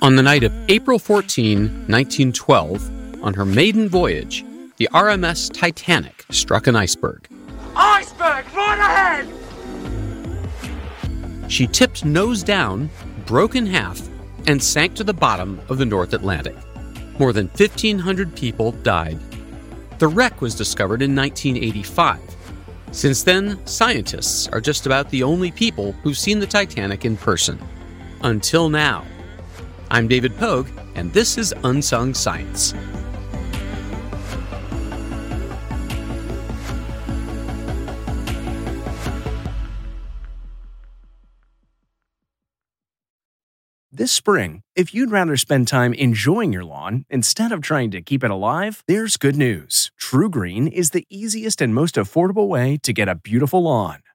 On the night of April 14, 1912, on her maiden voyage, the RMS Titanic struck an iceberg. Iceberg, right ahead! She tipped nose down, broke in half, and sank to the bottom of the North Atlantic. More than 1,500 people died. The wreck was discovered in 1985. Since then, scientists are just about the only people who've seen the Titanic in person. Until now. I'm David Pogue, and this is Unsung Science. This spring, if you'd rather spend time enjoying your lawn instead of trying to keep it alive, there's good news. TruGreen is the easiest and most affordable way to get a beautiful lawn.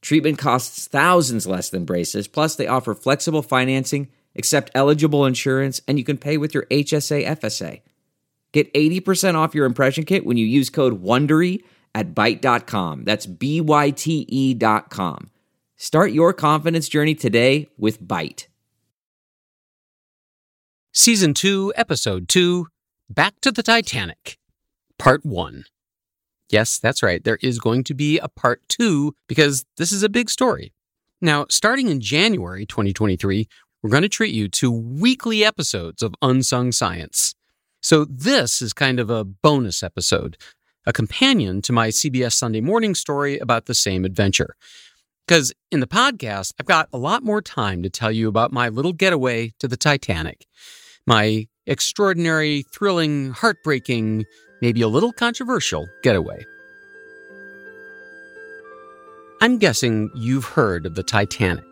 Treatment costs thousands less than braces, plus, they offer flexible financing, accept eligible insurance, and you can pay with your HSA FSA. Get 80% off your impression kit when you use code WONDERY at Byte.com. That's B Y T E dot com. Start your confidence journey today with Byte. Season 2, Episode 2 Back to the Titanic, Part 1. Yes, that's right. There is going to be a part two because this is a big story. Now, starting in January 2023, we're going to treat you to weekly episodes of Unsung Science. So, this is kind of a bonus episode, a companion to my CBS Sunday morning story about the same adventure. Because in the podcast, I've got a lot more time to tell you about my little getaway to the Titanic, my extraordinary, thrilling, heartbreaking, maybe a little controversial getaway. I'm guessing you've heard of the Titanic,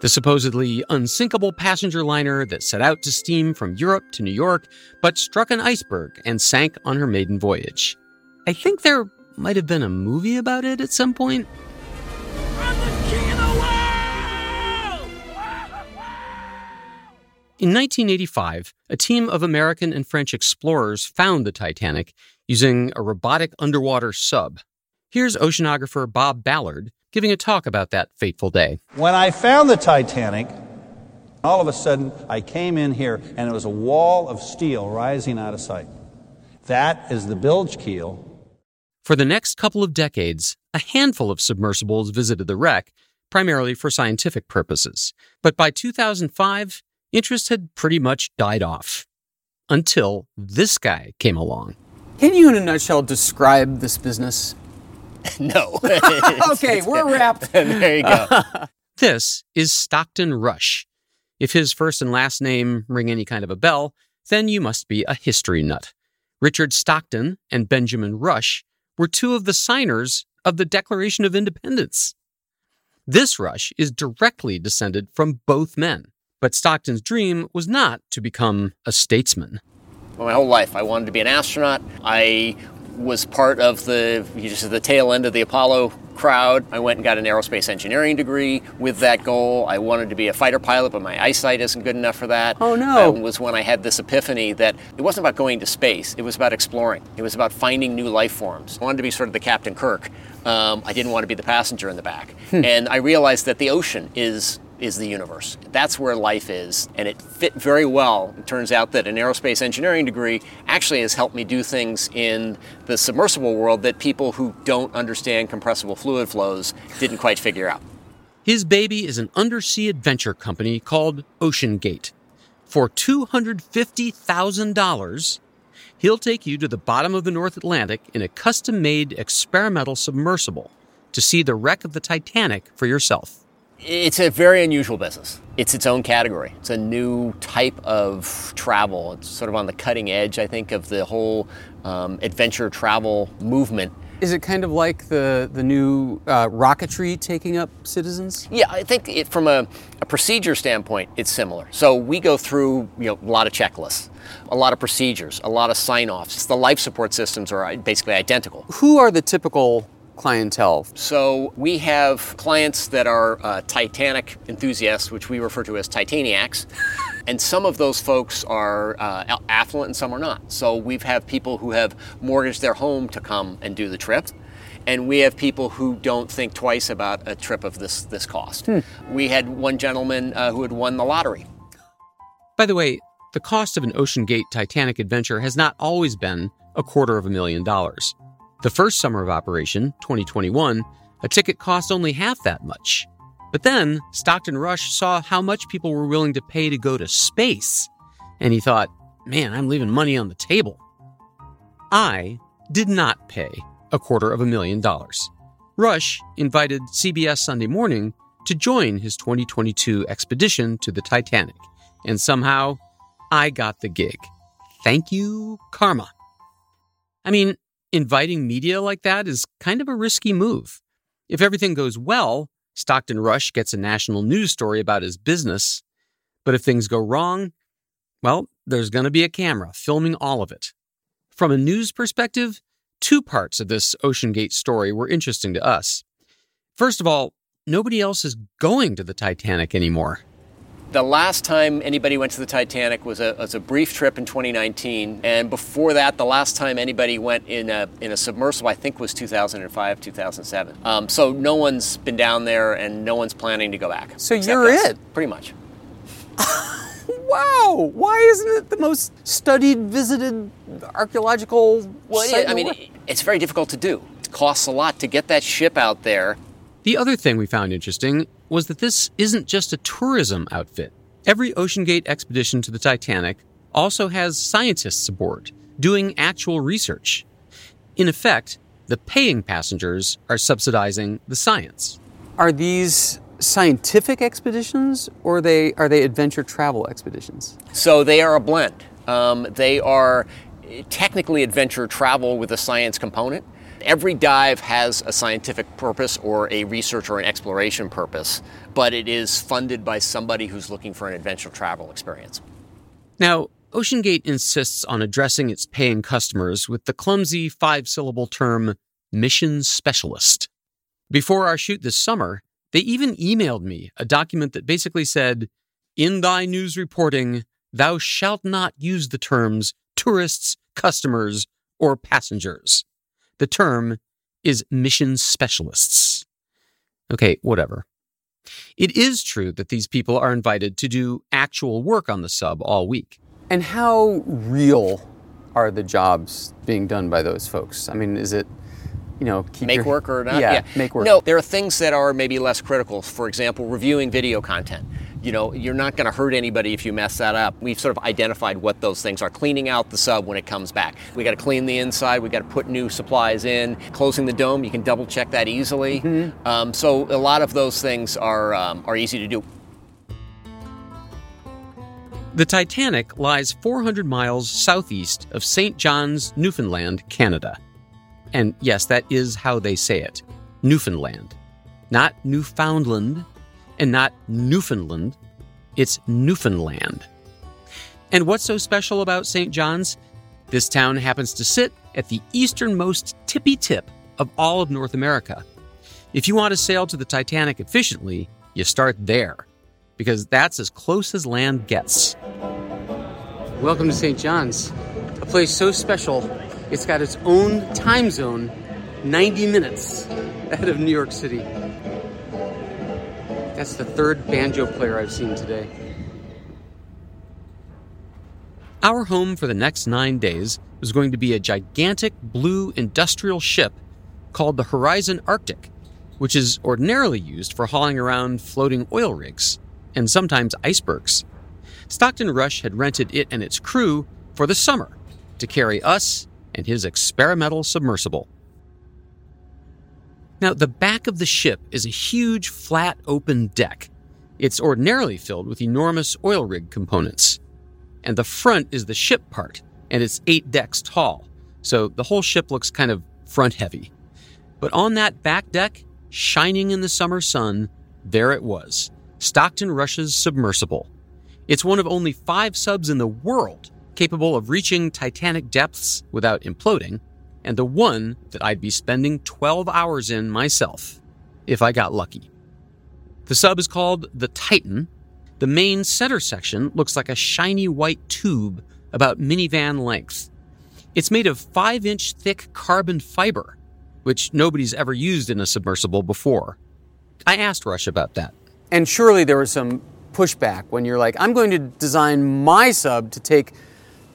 the supposedly unsinkable passenger liner that set out to steam from Europe to New York, but struck an iceberg and sank on her maiden voyage. I think there might have been a movie about it at some point. In 1985, a team of American and French explorers found the Titanic using a robotic underwater sub. Here's oceanographer Bob Ballard giving a talk about that fateful day. When I found the Titanic, all of a sudden I came in here and it was a wall of steel rising out of sight. That is the bilge keel. For the next couple of decades, a handful of submersibles visited the wreck, primarily for scientific purposes. But by 2005, interest had pretty much died off. Until this guy came along. Can you, in a nutshell, describe this business? no. okay, we're wrapped. there you go. This is Stockton Rush. If his first and last name ring any kind of a bell, then you must be a history nut. Richard Stockton and Benjamin Rush were two of the signers of the Declaration of Independence. This Rush is directly descended from both men, but Stockton's dream was not to become a statesman. My whole life, I wanted to be an astronaut. I was part of the just the tail end of the Apollo crowd. I went and got an aerospace engineering degree with that goal. I wanted to be a fighter pilot, but my eyesight isn't good enough for that. Oh no! That was when I had this epiphany that it wasn't about going to space. It was about exploring. It was about finding new life forms. I wanted to be sort of the Captain Kirk. Um, I didn't want to be the passenger in the back. Hmm. And I realized that the ocean is is the universe. That's where life is, and it fit very well. It turns out that an aerospace engineering degree actually has helped me do things in the submersible world that people who don't understand compressible fluid flows didn't quite figure out. His baby is an undersea adventure company called OceanGate. For $250,000, He'll take you to the bottom of the North Atlantic in a custom made experimental submersible to see the wreck of the Titanic for yourself. It's a very unusual business. It's its own category. It's a new type of travel. It's sort of on the cutting edge, I think, of the whole um, adventure travel movement. Is it kind of like the the new uh, rocketry taking up citizens? Yeah, I think it, from a, a procedure standpoint, it's similar. So we go through you know a lot of checklists, a lot of procedures, a lot of sign-offs. The life support systems are basically identical. Who are the typical clientele? So we have clients that are uh, Titanic enthusiasts, which we refer to as Titaniacs. And some of those folks are uh, affluent and some are not. So we have had people who have mortgaged their home to come and do the trip. And we have people who don't think twice about a trip of this, this cost. Hmm. We had one gentleman uh, who had won the lottery. By the way, the cost of an OceanGate Titanic adventure has not always been a quarter of a million dollars. The first summer of operation, 2021, a ticket cost only half that much. But then Stockton Rush saw how much people were willing to pay to go to space, and he thought, man, I'm leaving money on the table. I did not pay a quarter of a million dollars. Rush invited CBS Sunday Morning to join his 2022 expedition to the Titanic, and somehow I got the gig. Thank you, Karma. I mean, inviting media like that is kind of a risky move. If everything goes well, Stockton Rush gets a national news story about his business. But if things go wrong, well, there's going to be a camera filming all of it. From a news perspective, two parts of this OceanGate story were interesting to us. First of all, nobody else is going to the Titanic anymore. The last time anybody went to the Titanic was a, was a brief trip in 2019, and before that, the last time anybody went in a in a submersible, I think, was 2005, 2007. Um, so no one's been down there, and no one's planning to go back. So you're us, it, pretty much. wow! Why isn't it the most studied, visited archaeological? Well, site I mean, it's very difficult to do. It costs a lot to get that ship out there. The other thing we found interesting was that this isn't just a tourism outfit. Every OceanGate expedition to the Titanic also has scientists aboard doing actual research. In effect, the paying passengers are subsidizing the science. Are these scientific expeditions or are they are they adventure travel expeditions? So they are a blend. Um, they are technically adventure travel with a science component. Every dive has a scientific purpose or a research or an exploration purpose, but it is funded by somebody who's looking for an adventure travel experience. Now, OceanGate insists on addressing its paying customers with the clumsy five syllable term mission specialist. Before our shoot this summer, they even emailed me a document that basically said, In thy news reporting, thou shalt not use the terms tourists, customers, or passengers. The term is mission specialists. Okay, whatever. It is true that these people are invited to do actual work on the sub all week. And how real are the jobs being done by those folks? I mean, is it, you know, make your, work or not? Yeah, yeah, make work. No, there are things that are maybe less critical. For example, reviewing video content you know, you're not going to hurt anybody if you mess that up. We've sort of identified what those things are. Cleaning out the sub when it comes back. We got to clean the inside. We got to put new supplies in. Closing the dome, you can double check that easily. Mm-hmm. Um, so a lot of those things are um, are easy to do. The Titanic lies 400 miles southeast of St. John's, Newfoundland, Canada. And yes, that is how they say it Newfoundland. Not Newfoundland, and not Newfoundland, it's Newfoundland. And what's so special about St. John's? This town happens to sit at the easternmost tippy tip of all of North America. If you want to sail to the Titanic efficiently, you start there, because that's as close as land gets. Welcome to St. John's, a place so special, it's got its own time zone 90 minutes ahead of New York City. That's the third banjo player I've seen today. Our home for the next nine days was going to be a gigantic blue industrial ship called the Horizon Arctic, which is ordinarily used for hauling around floating oil rigs and sometimes icebergs. Stockton Rush had rented it and its crew for the summer, to carry us and his experimental submersible. Now, the back of the ship is a huge, flat, open deck. It's ordinarily filled with enormous oil rig components. And the front is the ship part, and it's eight decks tall, so the whole ship looks kind of front heavy. But on that back deck, shining in the summer sun, there it was Stockton Rush's submersible. It's one of only five subs in the world capable of reaching Titanic depths without imploding, and the one that I'd be spending 12 hours in myself, if I got lucky. The sub is called the Titan. The main center section looks like a shiny white tube about minivan length. It's made of 5 inch thick carbon fiber, which nobody's ever used in a submersible before. I asked Rush about that. And surely there was some pushback when you're like, I'm going to design my sub to take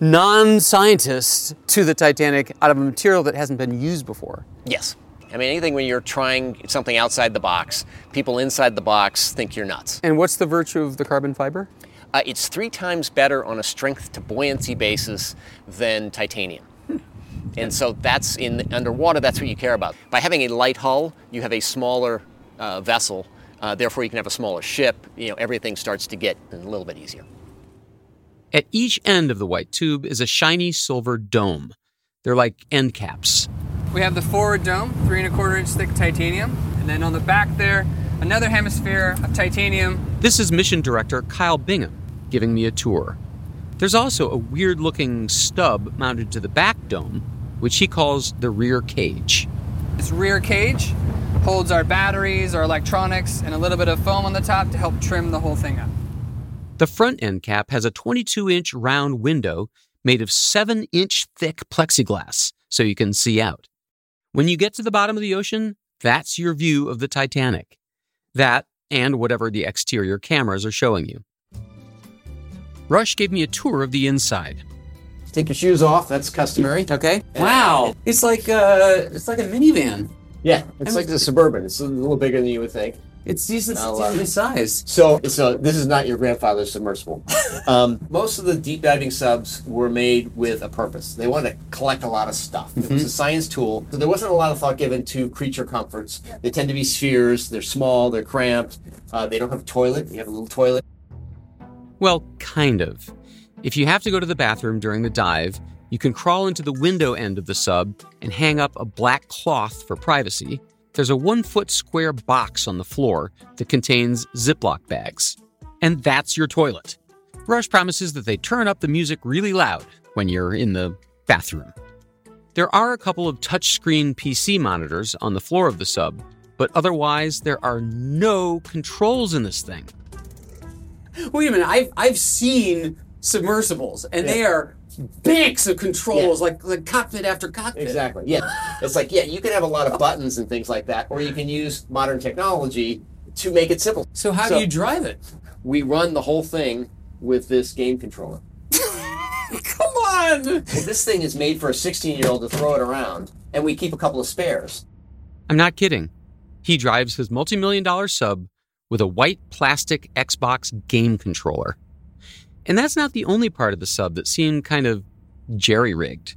non scientists to the Titanic out of a material that hasn't been used before. Yes. I mean, anything when you're trying something outside the box, people inside the box think you're nuts. And what's the virtue of the carbon fiber? Uh, it's three times better on a strength to buoyancy basis than titanium. And so that's in underwater, that's what you care about. By having a light hull, you have a smaller uh, vessel, uh, therefore you can have a smaller ship. You know, everything starts to get a little bit easier. At each end of the white tube is a shiny silver dome. They're like end caps. We have the forward dome, three and a quarter inch thick titanium, and then on the back there, another hemisphere of titanium. This is mission director Kyle Bingham giving me a tour. There's also a weird looking stub mounted to the back dome, which he calls the rear cage. This rear cage holds our batteries, our electronics, and a little bit of foam on the top to help trim the whole thing up. The front end cap has a 22 inch round window made of 7 inch thick plexiglass so you can see out. When you get to the bottom of the ocean, that's your view of the Titanic. That and whatever the exterior cameras are showing you. Rush gave me a tour of the inside. Take your shoes off. That's customary. Okay. Wow. It's like uh, it's like a minivan. Yeah, it's like the Suburban. It's a little bigger than you would think. It's decent, Not decently sized. So, so this is not your grandfather's submersible. um, most of the deep diving subs were made with a purpose. They wanted to collect a lot of stuff. It was a science tool. So there wasn't a lot of thought given to creature comforts. They tend to be spheres. They're small. They're cramped. Uh, they don't have a toilet. You have a little toilet. Well, kind of. If you have to go to the bathroom during the dive, you can crawl into the window end of the sub and hang up a black cloth for privacy. There's a one foot square box on the floor that contains Ziploc bags. And that's your toilet. Rush promises that they turn up the music really loud when you're in the bathroom. There are a couple of touchscreen PC monitors on the floor of the sub, but otherwise, there are no controls in this thing. Wait a minute. I've I've seen submersibles, and they are banks of controls, Yeah. like like cockpit after cockpit. Exactly. Yeah. It's like, yeah, you can have a lot of buttons and things like that, or you can use modern technology to make it simple. So how So- do you drive it? We run the whole thing with this game controller. Come on. Well, this thing is made for a 16 year old to throw it around, and we keep a couple of spares. I'm not kidding. He drives his multi million dollar sub with a white plastic Xbox game controller. And that's not the only part of the sub that seemed kind of jerry rigged.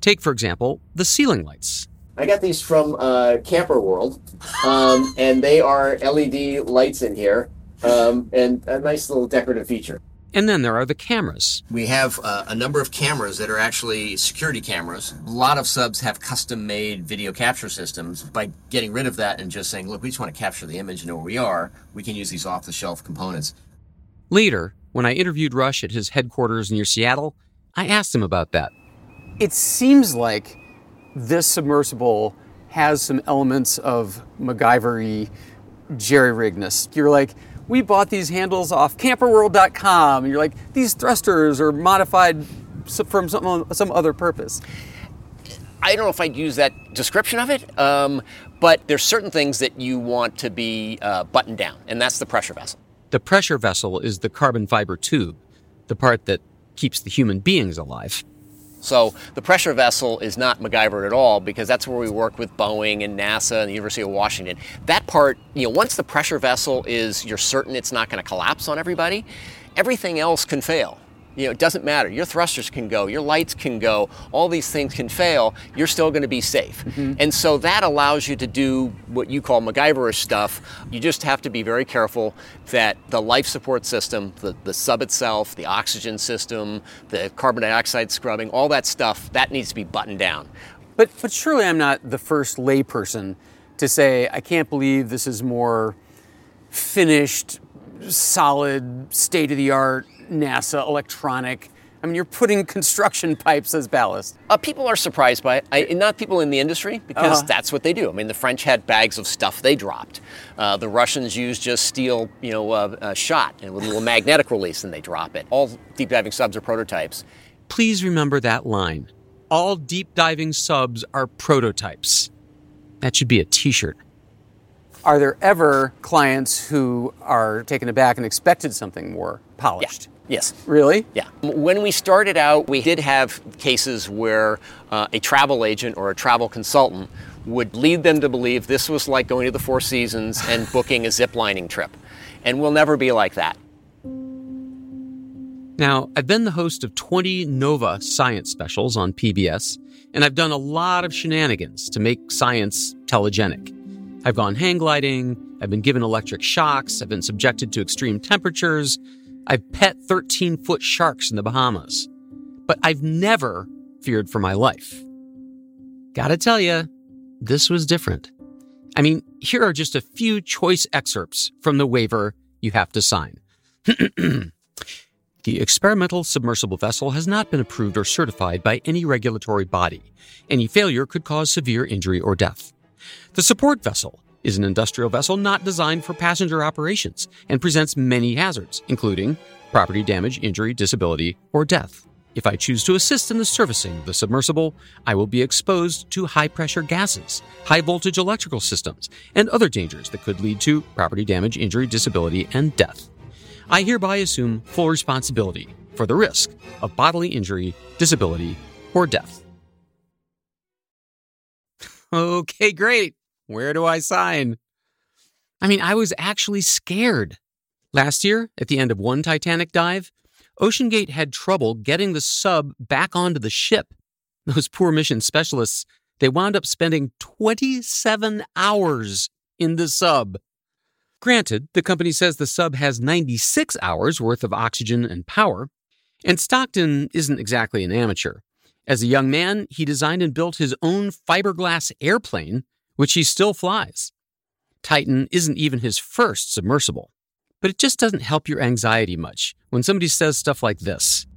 Take, for example, the ceiling lights. I got these from uh, Camper World, um, and they are LED lights in here, um, and a nice little decorative feature. And then there are the cameras. We have uh, a number of cameras that are actually security cameras. A lot of subs have custom made video capture systems. By getting rid of that and just saying, look, we just want to capture the image and know where we are, we can use these off the shelf components. Later, when I interviewed Rush at his headquarters near Seattle, I asked him about that. It seems like this submersible has some elements of MacGyver jerry rigness. You're like, we bought these handles off camperworld.com, and you're like, these thrusters are modified from some, some other purpose. I don't know if I'd use that description of it, um, but there's certain things that you want to be uh, buttoned down, and that's the pressure vessel. The pressure vessel is the carbon fiber tube, the part that keeps the human beings alive. So the pressure vessel is not MacGyver at all because that's where we work with Boeing and NASA and the University of Washington. That part, you know, once the pressure vessel is, you're certain it's not going to collapse on everybody, everything else can fail. You know, it doesn't matter. Your thrusters can go, your lights can go, all these things can fail. You're still going to be safe. Mm-hmm. And so that allows you to do what you call MacGyverish stuff. You just have to be very careful that the life support system, the, the sub itself, the oxygen system, the carbon dioxide scrubbing, all that stuff, that needs to be buttoned down. But but surely I'm not the first layperson to say I can't believe this is more finished, solid, state of the art NASA electronic. I mean, you're putting construction pipes as ballast. Uh, people are surprised by it. I, not people in the industry, because Uh-huh. that's what they do. I mean, the French had bags of stuff they dropped. Uh, the Russians used just steel, you know, uh, uh, shot and with a little magnetic release, and they drop it. All deep diving subs are prototypes. Please remember that line. All deep diving subs are prototypes. That should be a t shirt. Are there ever clients who are taken aback and expected something more polished? Yes. Really? Yeah. When we started out, we did have cases where uh, a travel agent or a travel consultant would lead them to believe this was like going to the Four Seasons and booking a zip lining trip. And we'll never be like that. Now, I've been the host of 20 Nova science specials on PBS, and I've done a lot of shenanigans to make science telegenic. I've gone hang gliding, I've been given electric shocks, I've been subjected to extreme temperatures, I've pet 13 foot sharks in the Bahamas. But I've never feared for my life. Gotta tell you, this was different. I mean, here are just a few choice excerpts from the waiver you have to sign. The experimental submersible vessel has not been approved or certified by any regulatory body. Any failure could cause severe injury or death. The support vessel is an industrial vessel not designed for passenger operations and presents many hazards, including property damage, injury, disability, or death. If I choose to assist in the servicing of the submersible, I will be exposed to high pressure gases, high voltage electrical systems, and other dangers that could lead to property damage, injury, disability, and death. I hereby assume full responsibility for the risk of bodily injury, disability, or death. Okay, great. Where do I sign? I mean, I was actually scared. Last year, at the end of one Titanic dive, OceanGate had trouble getting the sub back onto the ship. Those poor mission specialists, they wound up spending 27 hours in the sub. Granted, the company says the sub has 96 hours worth of oxygen and power, and Stockton isn't exactly an amateur. As a young man, he designed and built his own fiberglass airplane, which he still flies. Titan isn't even his first submersible. But it just doesn't help your anxiety much when somebody says stuff like this.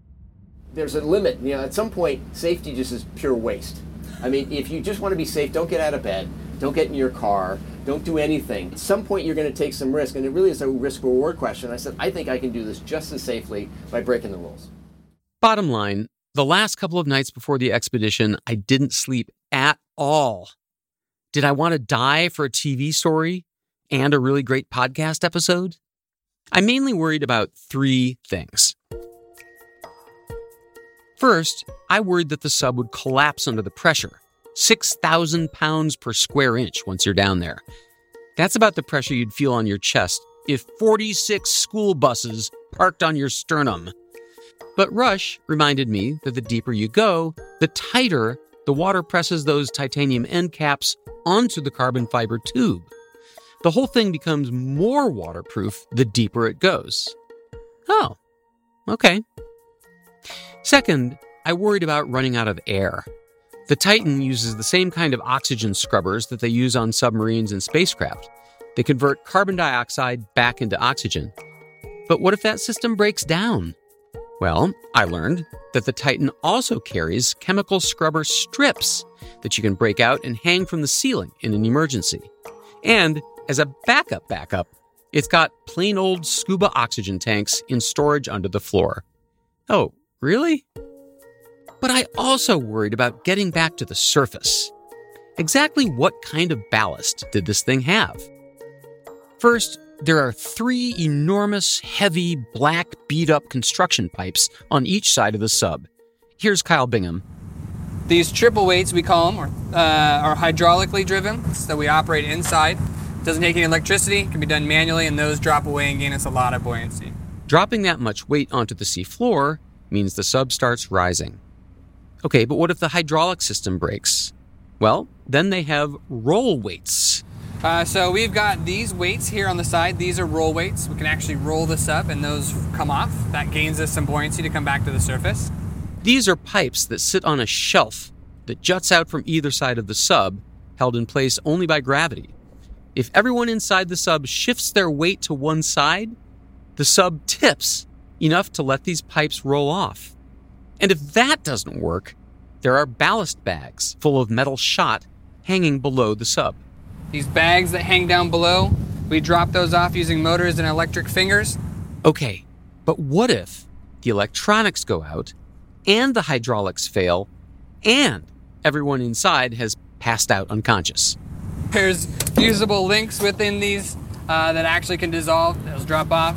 There's a limit. You know, at some point, safety just is pure waste. I mean, if you just want to be safe, don't get out of bed, don't get in your car, don't do anything. At some point, you're going to take some risk, and it really is a risk reward question. I said, I think I can do this just as safely by breaking the rules. Bottom line, the last couple of nights before the expedition, I didn't sleep at all. Did I want to die for a TV story and a really great podcast episode? I mainly worried about three things. First, I worried that the sub would collapse under the pressure 6,000 pounds per square inch once you're down there. That's about the pressure you'd feel on your chest if 46 school buses parked on your sternum. But Rush reminded me that the deeper you go, the tighter the water presses those titanium end caps onto the carbon fiber tube. The whole thing becomes more waterproof the deeper it goes. Oh, okay. Second, I worried about running out of air. The Titan uses the same kind of oxygen scrubbers that they use on submarines and spacecraft. They convert carbon dioxide back into oxygen. But what if that system breaks down? Well, I learned that the Titan also carries chemical scrubber strips that you can break out and hang from the ceiling in an emergency. And as a backup backup, it's got plain old scuba oxygen tanks in storage under the floor. Oh, really? But I also worried about getting back to the surface. Exactly what kind of ballast did this thing have? First, there are three enormous, heavy, black, beat up construction pipes on each side of the sub. Here's Kyle Bingham. These triple weights, we call them, are, uh, are hydraulically driven, so we operate inside. Doesn't take any electricity, can be done manually, and those drop away and gain us a lot of buoyancy. Dropping that much weight onto the sea floor means the sub starts rising. Okay, but what if the hydraulic system breaks? Well, then they have roll weights. Uh, so we've got these weights here on the side. These are roll weights. We can actually roll this up and those come off. That gains us some buoyancy to come back to the surface. These are pipes that sit on a shelf that juts out from either side of the sub, held in place only by gravity. If everyone inside the sub shifts their weight to one side, the sub tips enough to let these pipes roll off. And if that doesn't work, there are ballast bags full of metal shot hanging below the sub. These bags that hang down below, we drop those off using motors and electric fingers. Okay, but what if the electronics go out and the hydraulics fail and everyone inside has passed out unconscious? There's fusible links within these uh, that actually can dissolve. Those drop off.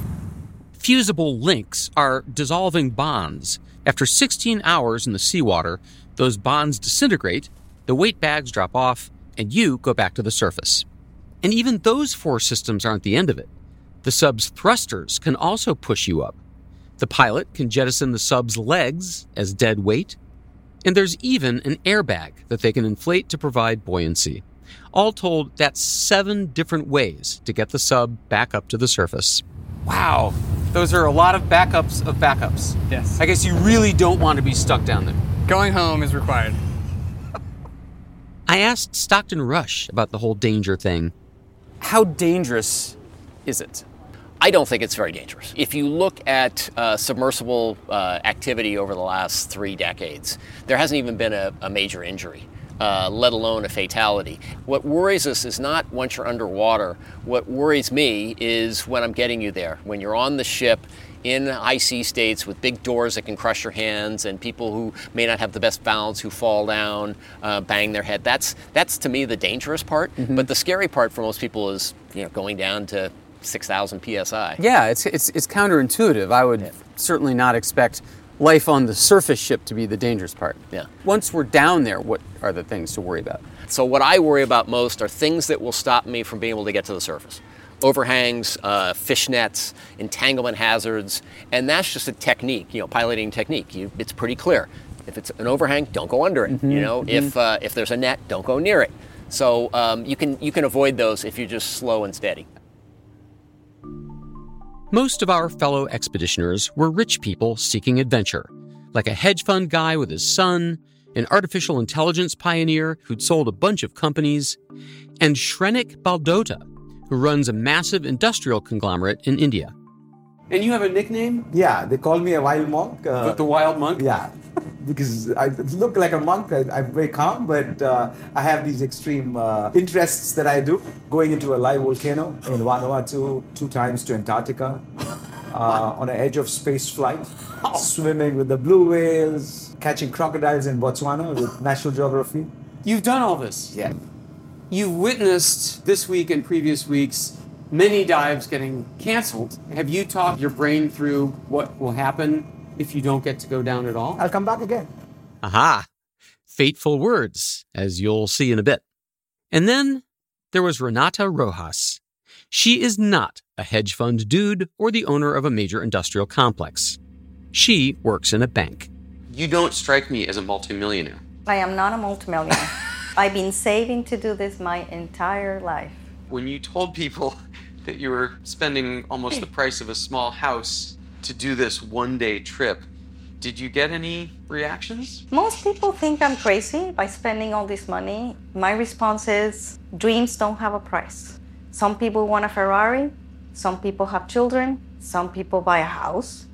Fusible links are dissolving bonds. After 16 hours in the seawater, those bonds disintegrate, the weight bags drop off, and you go back to the surface. And even those four systems aren't the end of it. The sub's thrusters can also push you up. The pilot can jettison the sub's legs as dead weight. And there's even an airbag that they can inflate to provide buoyancy. All told, that's seven different ways to get the sub back up to the surface. Wow. Those are a lot of backups of backups. Yes. I guess you really don't want to be stuck down there. Going home is required. I asked Stockton Rush about the whole danger thing. How dangerous is it? I don't think it's very dangerous. If you look at uh, submersible uh, activity over the last three decades, there hasn't even been a, a major injury. Uh, let alone a fatality. What worries us is not once you're underwater. What worries me is when I'm getting you there. When you're on the ship in icy states with big doors that can crush your hands and people who may not have the best balance who fall down, uh, bang their head. That's that's to me the dangerous part. Mm-hmm. But the scary part for most people is you know going down to 6,000 psi. Yeah, it's, it's, it's counterintuitive. I would certainly not expect life on the surface ship to be the dangerous part. Yeah. Once we're down there, what are the things to worry about? So what I worry about most are things that will stop me from being able to get to the surface. Overhangs, uh, fish nets, entanglement hazards, and that's just a technique, you know, piloting technique. You, it's pretty clear. If it's an overhang, don't go under it. You know, if uh, if there's a net, don't go near it. So um, you can you can avoid those if you're just slow and steady. Most of our fellow expeditioners were rich people seeking adventure, like a hedge fund guy with his son, an artificial intelligence pioneer who'd sold a bunch of companies, and Shrenik Baldota, who runs a massive industrial conglomerate in India. And you have a nickname? Yeah, they call me a wild monk. Uh, The, the wild monk? yeah, because I look like a monk. I, I'm very calm, but uh, I have these extreme uh, interests that I do. Going into a live volcano in Vanuatu, two times to Antarctica, uh, on the edge of space flight, swimming with the blue whales, catching crocodiles in Botswana with National Geography. You've done all this. Yeah. You've witnessed this week and previous weeks many dives getting canceled. Have you talked your brain through what will happen if you don't get to go down at all? I'll come back again. Aha! Fateful words, as you'll see in a bit. And then there was Renata Rojas. She is not a hedge fund dude or the owner of a major industrial complex. She works in a bank. You don't strike me as a multimillionaire. I am not a multimillionaire. I've been saving to do this my entire life. When you told people that you were spending almost the price of a small house to do this one day trip, did you get any reactions? Most people think I'm crazy by spending all this money. My response is dreams don't have a price. Some people want a Ferrari, some people have children, some people buy a house.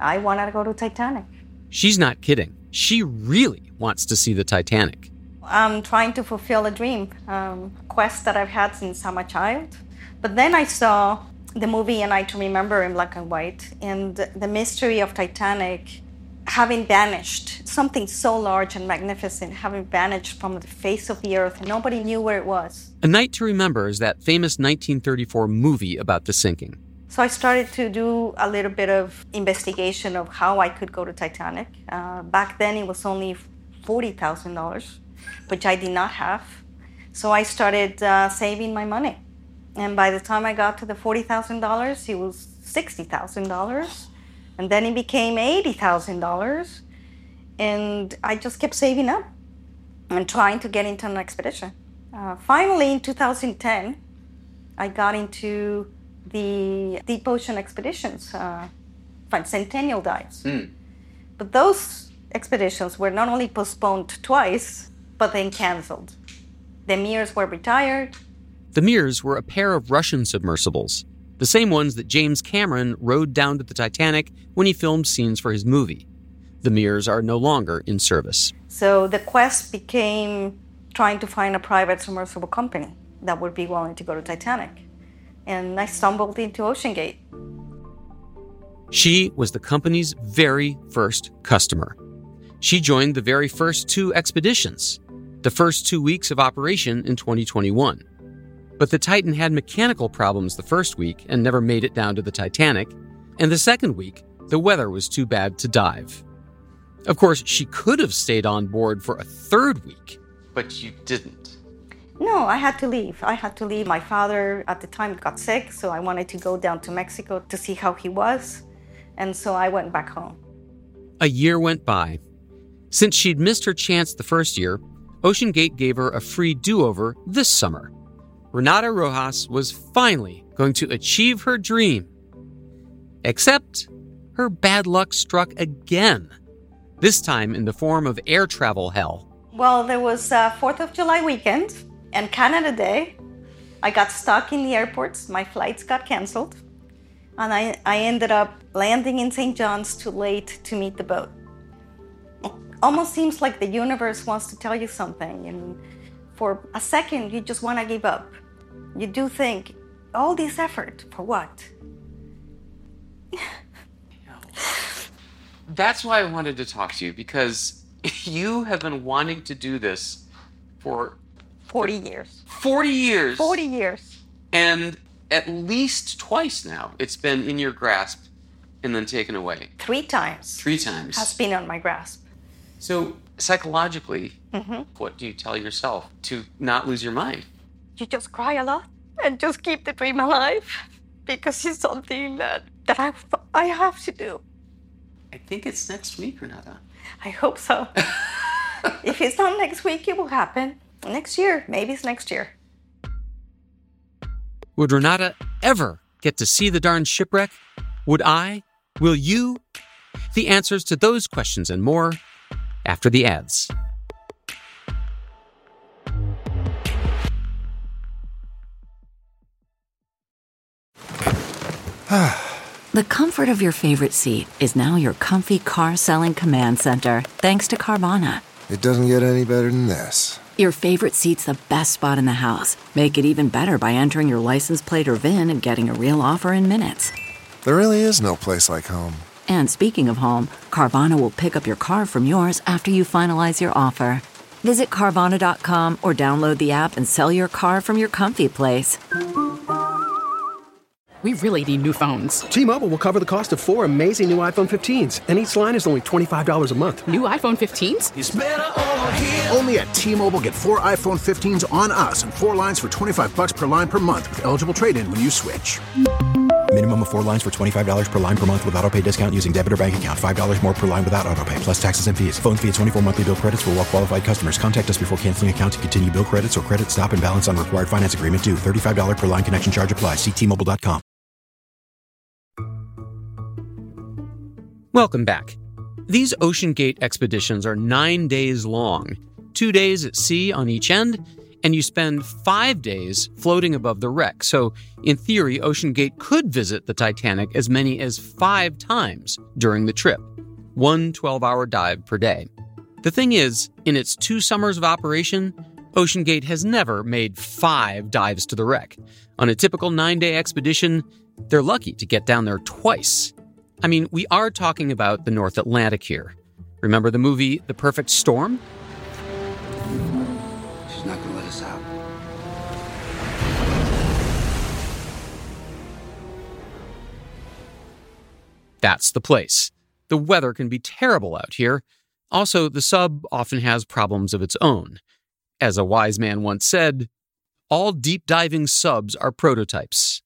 I want to go to Titanic. She's not kidding. She really wants to see the Titanic. I'm trying to fulfill a dream, um, a quest that I've had since I'm a child. But then I saw the movie A Night to Remember in black and white, and the mystery of Titanic having vanished, something so large and magnificent having vanished from the face of the earth, and nobody knew where it was. A Night to Remember is that famous 1934 movie about the sinking. So I started to do a little bit of investigation of how I could go to Titanic. Uh, back then it was only $40,000, which I did not have. So I started uh, saving my money. And by the time I got to the $40,000, it was $60,000. And then it became $80,000. And I just kept saving up and trying to get into an expedition. Uh, finally, in 2010, I got into the deep ocean expeditions, uh, centennial dives. Mm. But those expeditions were not only postponed twice, but then canceled. The Mirs were retired. The Mirs were a pair of Russian submersibles, the same ones that James Cameron rode down to the Titanic when he filmed scenes for his movie. The Mirs are no longer in service. So the quest became trying to find a private submersible company that would be willing to go to Titanic. And I stumbled into OceanGate. She was the company's very first customer. She joined the very first two expeditions, the first two weeks of operation in 2021. But the Titan had mechanical problems the first week and never made it down to the Titanic. And the second week, the weather was too bad to dive. Of course, she could have stayed on board for a third week, but you didn't. No, I had to leave. I had to leave. My father at the time got sick, so I wanted to go down to Mexico to see how he was. And so I went back home. A year went by. Since she'd missed her chance the first year, OceanGate gave her a free do over this summer. Renata Rojas was finally going to achieve her dream. Except her bad luck struck again, this time in the form of air travel hell. Well, there was a 4th of July weekend and Canada Day. I got stuck in the airports, my flights got canceled, and I, I ended up landing in St. John's too late to meet the boat. Almost seems like the universe wants to tell you something, and for a second, you just want to give up. You do think, all this effort, for what? That's why I wanted to talk to you because you have been wanting to do this for 40 years. 40 years. 40 years. And at least twice now it's been in your grasp and then taken away. Three times. Three times. Has been on my grasp. So, psychologically, Mhm. what do you tell yourself to not lose your mind? You just cry a lot and just keep the dream alive because it's something that, that I, I have to do. I think it's next week, Renata. I hope so. if it's not next week, it will happen. Next year. Maybe it's next year. Would Renata ever get to see the darn shipwreck? Would I? Will you? The answers to those questions and more after the ads. The comfort of your favorite seat is now your comfy car selling command center, thanks to Carvana. It doesn't get any better than this. Your favorite seat's the best spot in the house. Make it even better by entering your license plate or VIN and getting a real offer in minutes. There really is no place like home. And speaking of home, Carvana will pick up your car from yours after you finalize your offer. Visit Carvana.com or download the app and sell your car from your comfy place. We really need new phones. T-Mobile will cover the cost of four amazing new iPhone 15s, and each line is only $25 a month. New iPhone 15s? Only at T-Mobile get four iPhone 15s on us and four lines for 25 bucks per line per month with eligible trade-in when you switch. Minimum of four lines for $25 per line per month with auto pay discount using debit or bank account. $5 more per line without auto pay, plus taxes and fees. Phone fee at 24 monthly bill credits for all well qualified customers. Contact us before canceling account to continue bill credits or credit stop and balance on required finance agreement due. $35 per line connection charge apply. Ctmobile.com. Welcome back. These OceanGate expeditions are nine days long, two days at sea on each end, and you spend five days floating above the wreck. So, in theory, OceanGate could visit the Titanic as many as five times during the trip, one 12 hour dive per day. The thing is, in its two summers of operation, OceanGate has never made five dives to the wreck. On a typical nine day expedition, they're lucky to get down there twice. I mean, we are talking about the North Atlantic here. Remember the movie The Perfect Storm? That's the place. The weather can be terrible out here. Also, the sub often has problems of its own. As a wise man once said, all deep diving subs are prototypes.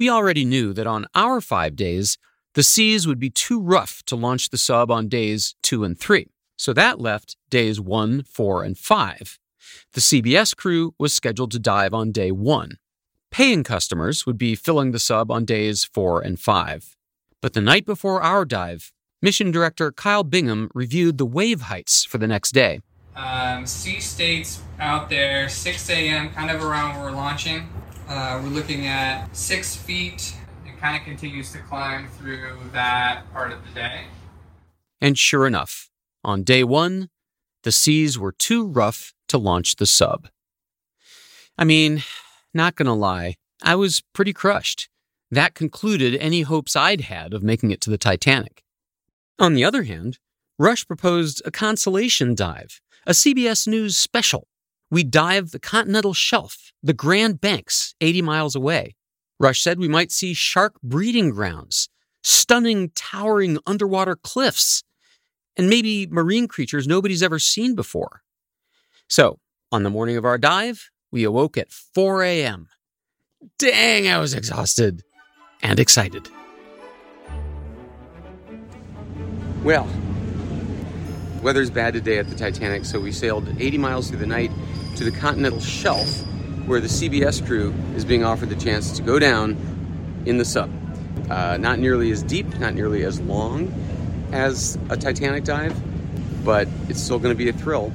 We already knew that on our five days, The seas would be too rough to launch the sub on days two and three, so that left days one, four, and five. The CBS crew was scheduled to dive on day one. Paying customers would be filling the sub on days four and five. But the night before our dive, Mission Director Kyle Bingham reviewed the wave heights for the next day. Um, sea states out there, 6 a.m., kind of around where we're launching. Uh, we're looking at six feet and kind of continues to climb through that part of the day. And sure enough, on day one, the seas were too rough to launch the sub. I mean, not gonna lie, I was pretty crushed. That concluded any hopes I'd had of making it to the Titanic. On the other hand, Rush proposed a consolation dive, a CBS News special. We'd dive the continental shelf, the Grand Banks, 80 miles away. Rush said we might see shark breeding grounds, stunning, towering underwater cliffs, and maybe marine creatures nobody's ever seen before. So, on the morning of our dive, we awoke at 4 a.m. Dang, I was exhausted and excited. Well, weather's bad today at the Titanic, so we sailed 80 miles through the night to the continental shelf where the CBS crew is being offered the chance to go down in the sub. Uh, not nearly as deep, not nearly as long as a Titanic dive, but it's still going to be a thrill.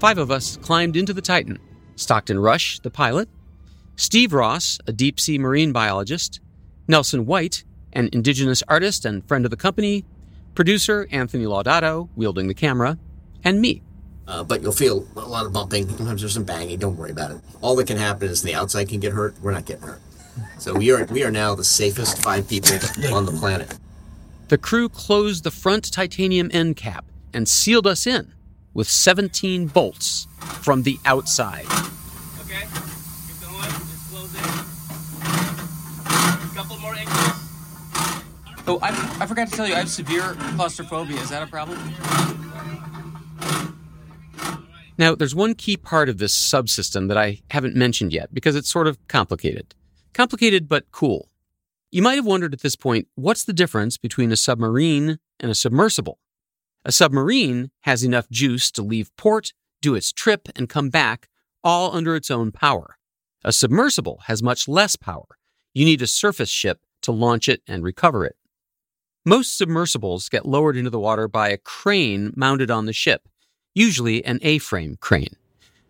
Five of us climbed into the Titan Stockton Rush, the pilot, Steve Ross, a deep sea marine biologist, Nelson White, an indigenous artist and friend of the company, producer Anthony Laudato, wielding the camera, and me. Uh, but you'll feel a lot of bumping. Sometimes there's some banging. Don't worry about it. All that can happen is the outside can get hurt. We're not getting hurt. So we are we are now the safest five people on the planet. The crew closed the front titanium end cap and sealed us in with 17 bolts from the outside. Okay, keep going. Just close it. Couple more inches. Oh, I, I forgot to tell you, I have severe claustrophobia. Is that a problem? Now, there's one key part of this subsystem that I haven't mentioned yet because it's sort of complicated. Complicated but cool. You might have wondered at this point what's the difference between a submarine and a submersible? A submarine has enough juice to leave port, do its trip, and come back, all under its own power. A submersible has much less power. You need a surface ship to launch it and recover it. Most submersibles get lowered into the water by a crane mounted on the ship, usually an A frame crane.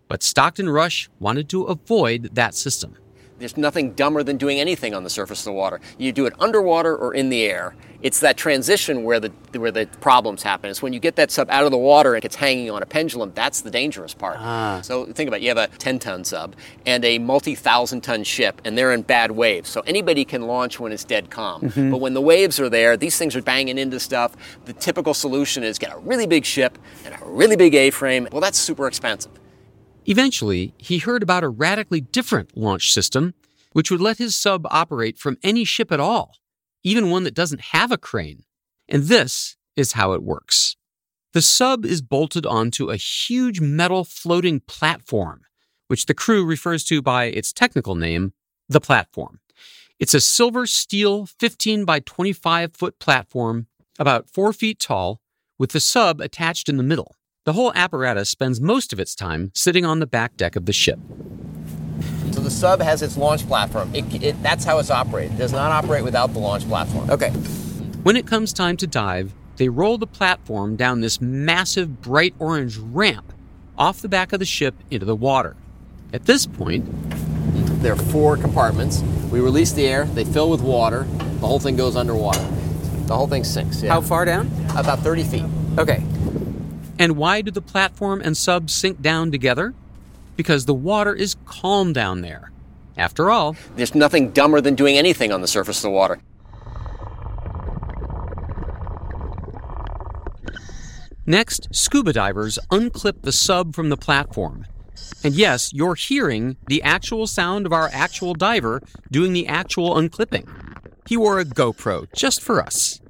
But Stockton Rush wanted to avoid that system. There's nothing dumber than doing anything on the surface of the water. You do it underwater or in the air. It's that transition where the where the problems happen. It's when you get that sub out of the water and it's hanging on a pendulum. That's the dangerous part. Ah. So think about it. You have a 10-ton sub and a multi-thousand-ton ship, and they're in bad waves. So anybody can launch when it's dead calm. Mhm. But when the waves are there, these things are banging into stuff. The typical solution is get a really big ship and a really big A-frame. Well, that's super expensive. Eventually, he heard about a radically different launch system, which would let his sub operate from any ship at all, even one that doesn't have a crane. And this is how it works. The sub is bolted onto a huge metal floating platform, which the crew refers to by its technical name, the platform. It's a silver steel 15 by 25 foot platform, about four feet tall, with the sub attached in the middle. The whole apparatus spends most of its time sitting on the back deck of the ship. So the sub has its launch platform. It, it, that's how it's operated. It does not operate without the launch platform. Okay. When it comes time to dive, they roll the platform down this massive bright orange ramp off the back of the ship into the water. At this point, There are four compartments. We release the air, they fill with water, the whole thing goes underwater. The whole thing sinks. Yeah. How far down? About 30 feet. Okay. And why do the platform and sub sink down together? Because the water is calm down there. After all, There's nothing dumber than doing anything on the surface of the water. Next, scuba divers unclip the sub from the platform. And yes, you're hearing the actual sound of our actual diver doing the actual unclipping. He wore a GoPro just for us.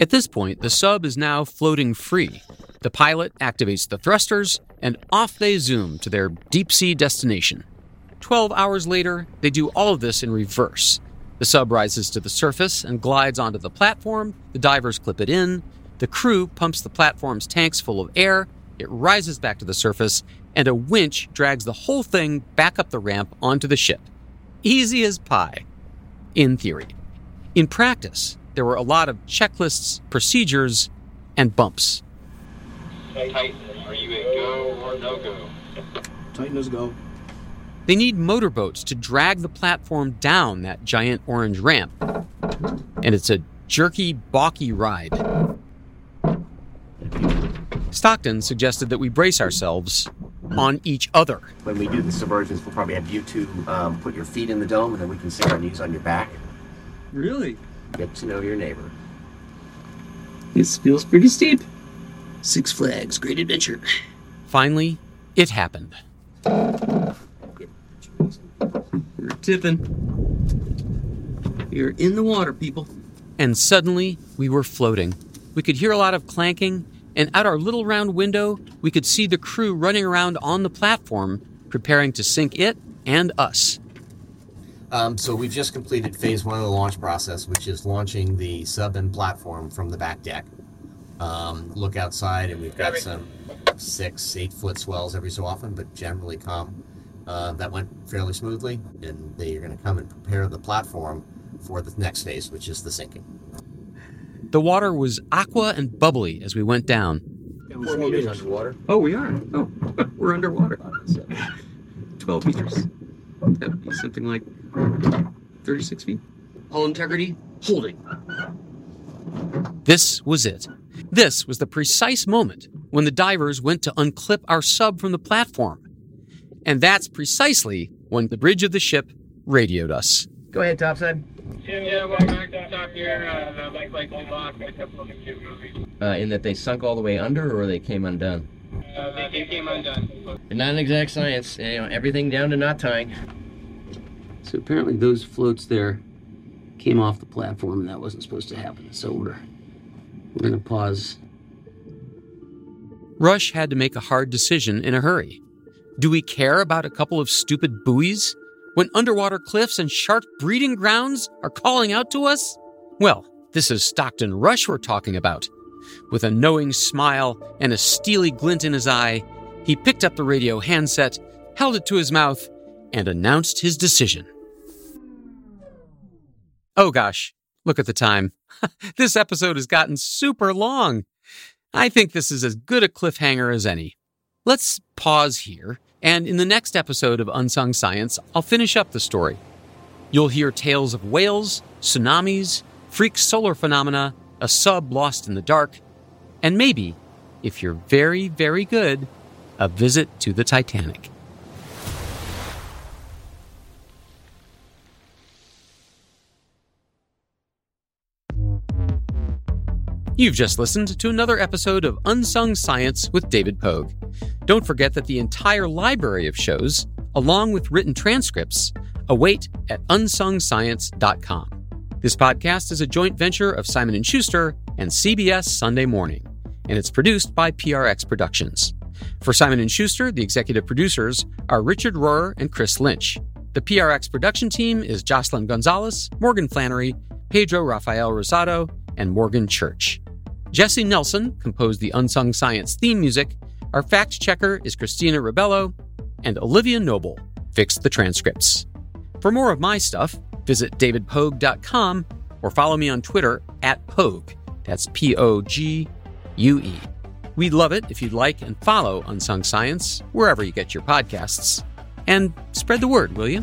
At this point, the sub is now floating free. The pilot activates the thrusters, and off they zoom to their deep sea destination. Twelve hours later, they do all of this in reverse. The sub rises to the surface and glides onto the platform. The divers clip it in. The crew pumps the platform's tanks full of air. It rises back to the surface, and a winch drags the whole thing back up the ramp onto the ship. Easy as pie, in theory. In practice, there were a lot of checklists, procedures, and bumps. Titan, are you a go or no go? Titan is go. They need motorboats to drag the platform down that giant orange ramp. And it's a jerky, balky ride. Stockton suggested that we brace ourselves on each other. When we do the submersions, we'll probably have you two um, put your feet in the dome, and then we can sit our knees on your back. Really? Get to know your neighbor. This feels pretty steep. Six Flags, great adventure. Finally, it happened. We're tipping. We're in the water, people. And suddenly, we were floating. We could hear a lot of clanking, and out our little round window, we could see the crew running around on the platform, preparing to sink it and us. Um, so we've just completed phase one of the launch process, which is launching the sub and platform from the back deck. Um, look outside, and we've got some six, eight foot swells every so often, but generally calm. Uh, that went fairly smoothly, and they are going to come and prepare the platform for the next phase, which is the sinking. The water was aqua and bubbly as we went down. Four meters underwater. Oh, we are. Oh, we're underwater. 12 meters. That would be something like 36 feet. Hull integrity, holding. This was it. This was the precise moment when the divers went to unclip our sub from the platform. And that's precisely when the bridge of the ship radioed us. Go ahead, topside. Yeah, welcome back to top here. Uh, the light light goes off. I kept looking at movies. Uh, in that they sunk all the way under, or they came undone. Uh, they, they came undone. Not an exact science. You know, everything down to knot tying. So apparently those floats there came off the platform and that wasn't supposed to happen. So we're we're gonna pause. Rush had to make a hard decision in a hurry. Do we care about a couple of stupid buoys when underwater cliffs and shark breeding grounds are calling out to us? Well, this is Stockton Rush we're talking about. With a knowing smile and a steely glint in his eye, he picked up the radio handset, held it to his mouth, and announced his decision. Oh gosh, look at the time. this episode has gotten super long. I think this is as good a cliffhanger as any. Let's pause here, and in the next episode of Unsung Science, I'll finish up the story. You'll hear tales of whales, tsunamis, freak solar phenomena, a sub lost in the dark, and maybe, if you're very, very good, a visit to the Titanic. You've just listened to another episode of Unsung Science with David Pogue. Don't forget that the entire library of shows, along with written transcripts, await at unsungscience.com. This podcast is a joint venture of Simon & Schuster and CBS Sunday Morning, and it's produced by PRX Productions. For Simon & Schuster, the executive producers are Richard Rohrer and Chris Lynch. The PRX production team is Jocelyn Gonzalez, Morgan Flannery, Pedro Rafael Rosado, and Morgan Church. Jesse Nelson composed the Unsung Science theme music. Our fact checker is Christina Ribello, and Olivia Noble fixed the transcripts. For more of my stuff, visit davidpogue.com or follow me on Twitter at Pogue. That's P O G U E. We'd love it if you'd like and follow Unsung Science wherever you get your podcasts. And spread the word, will you?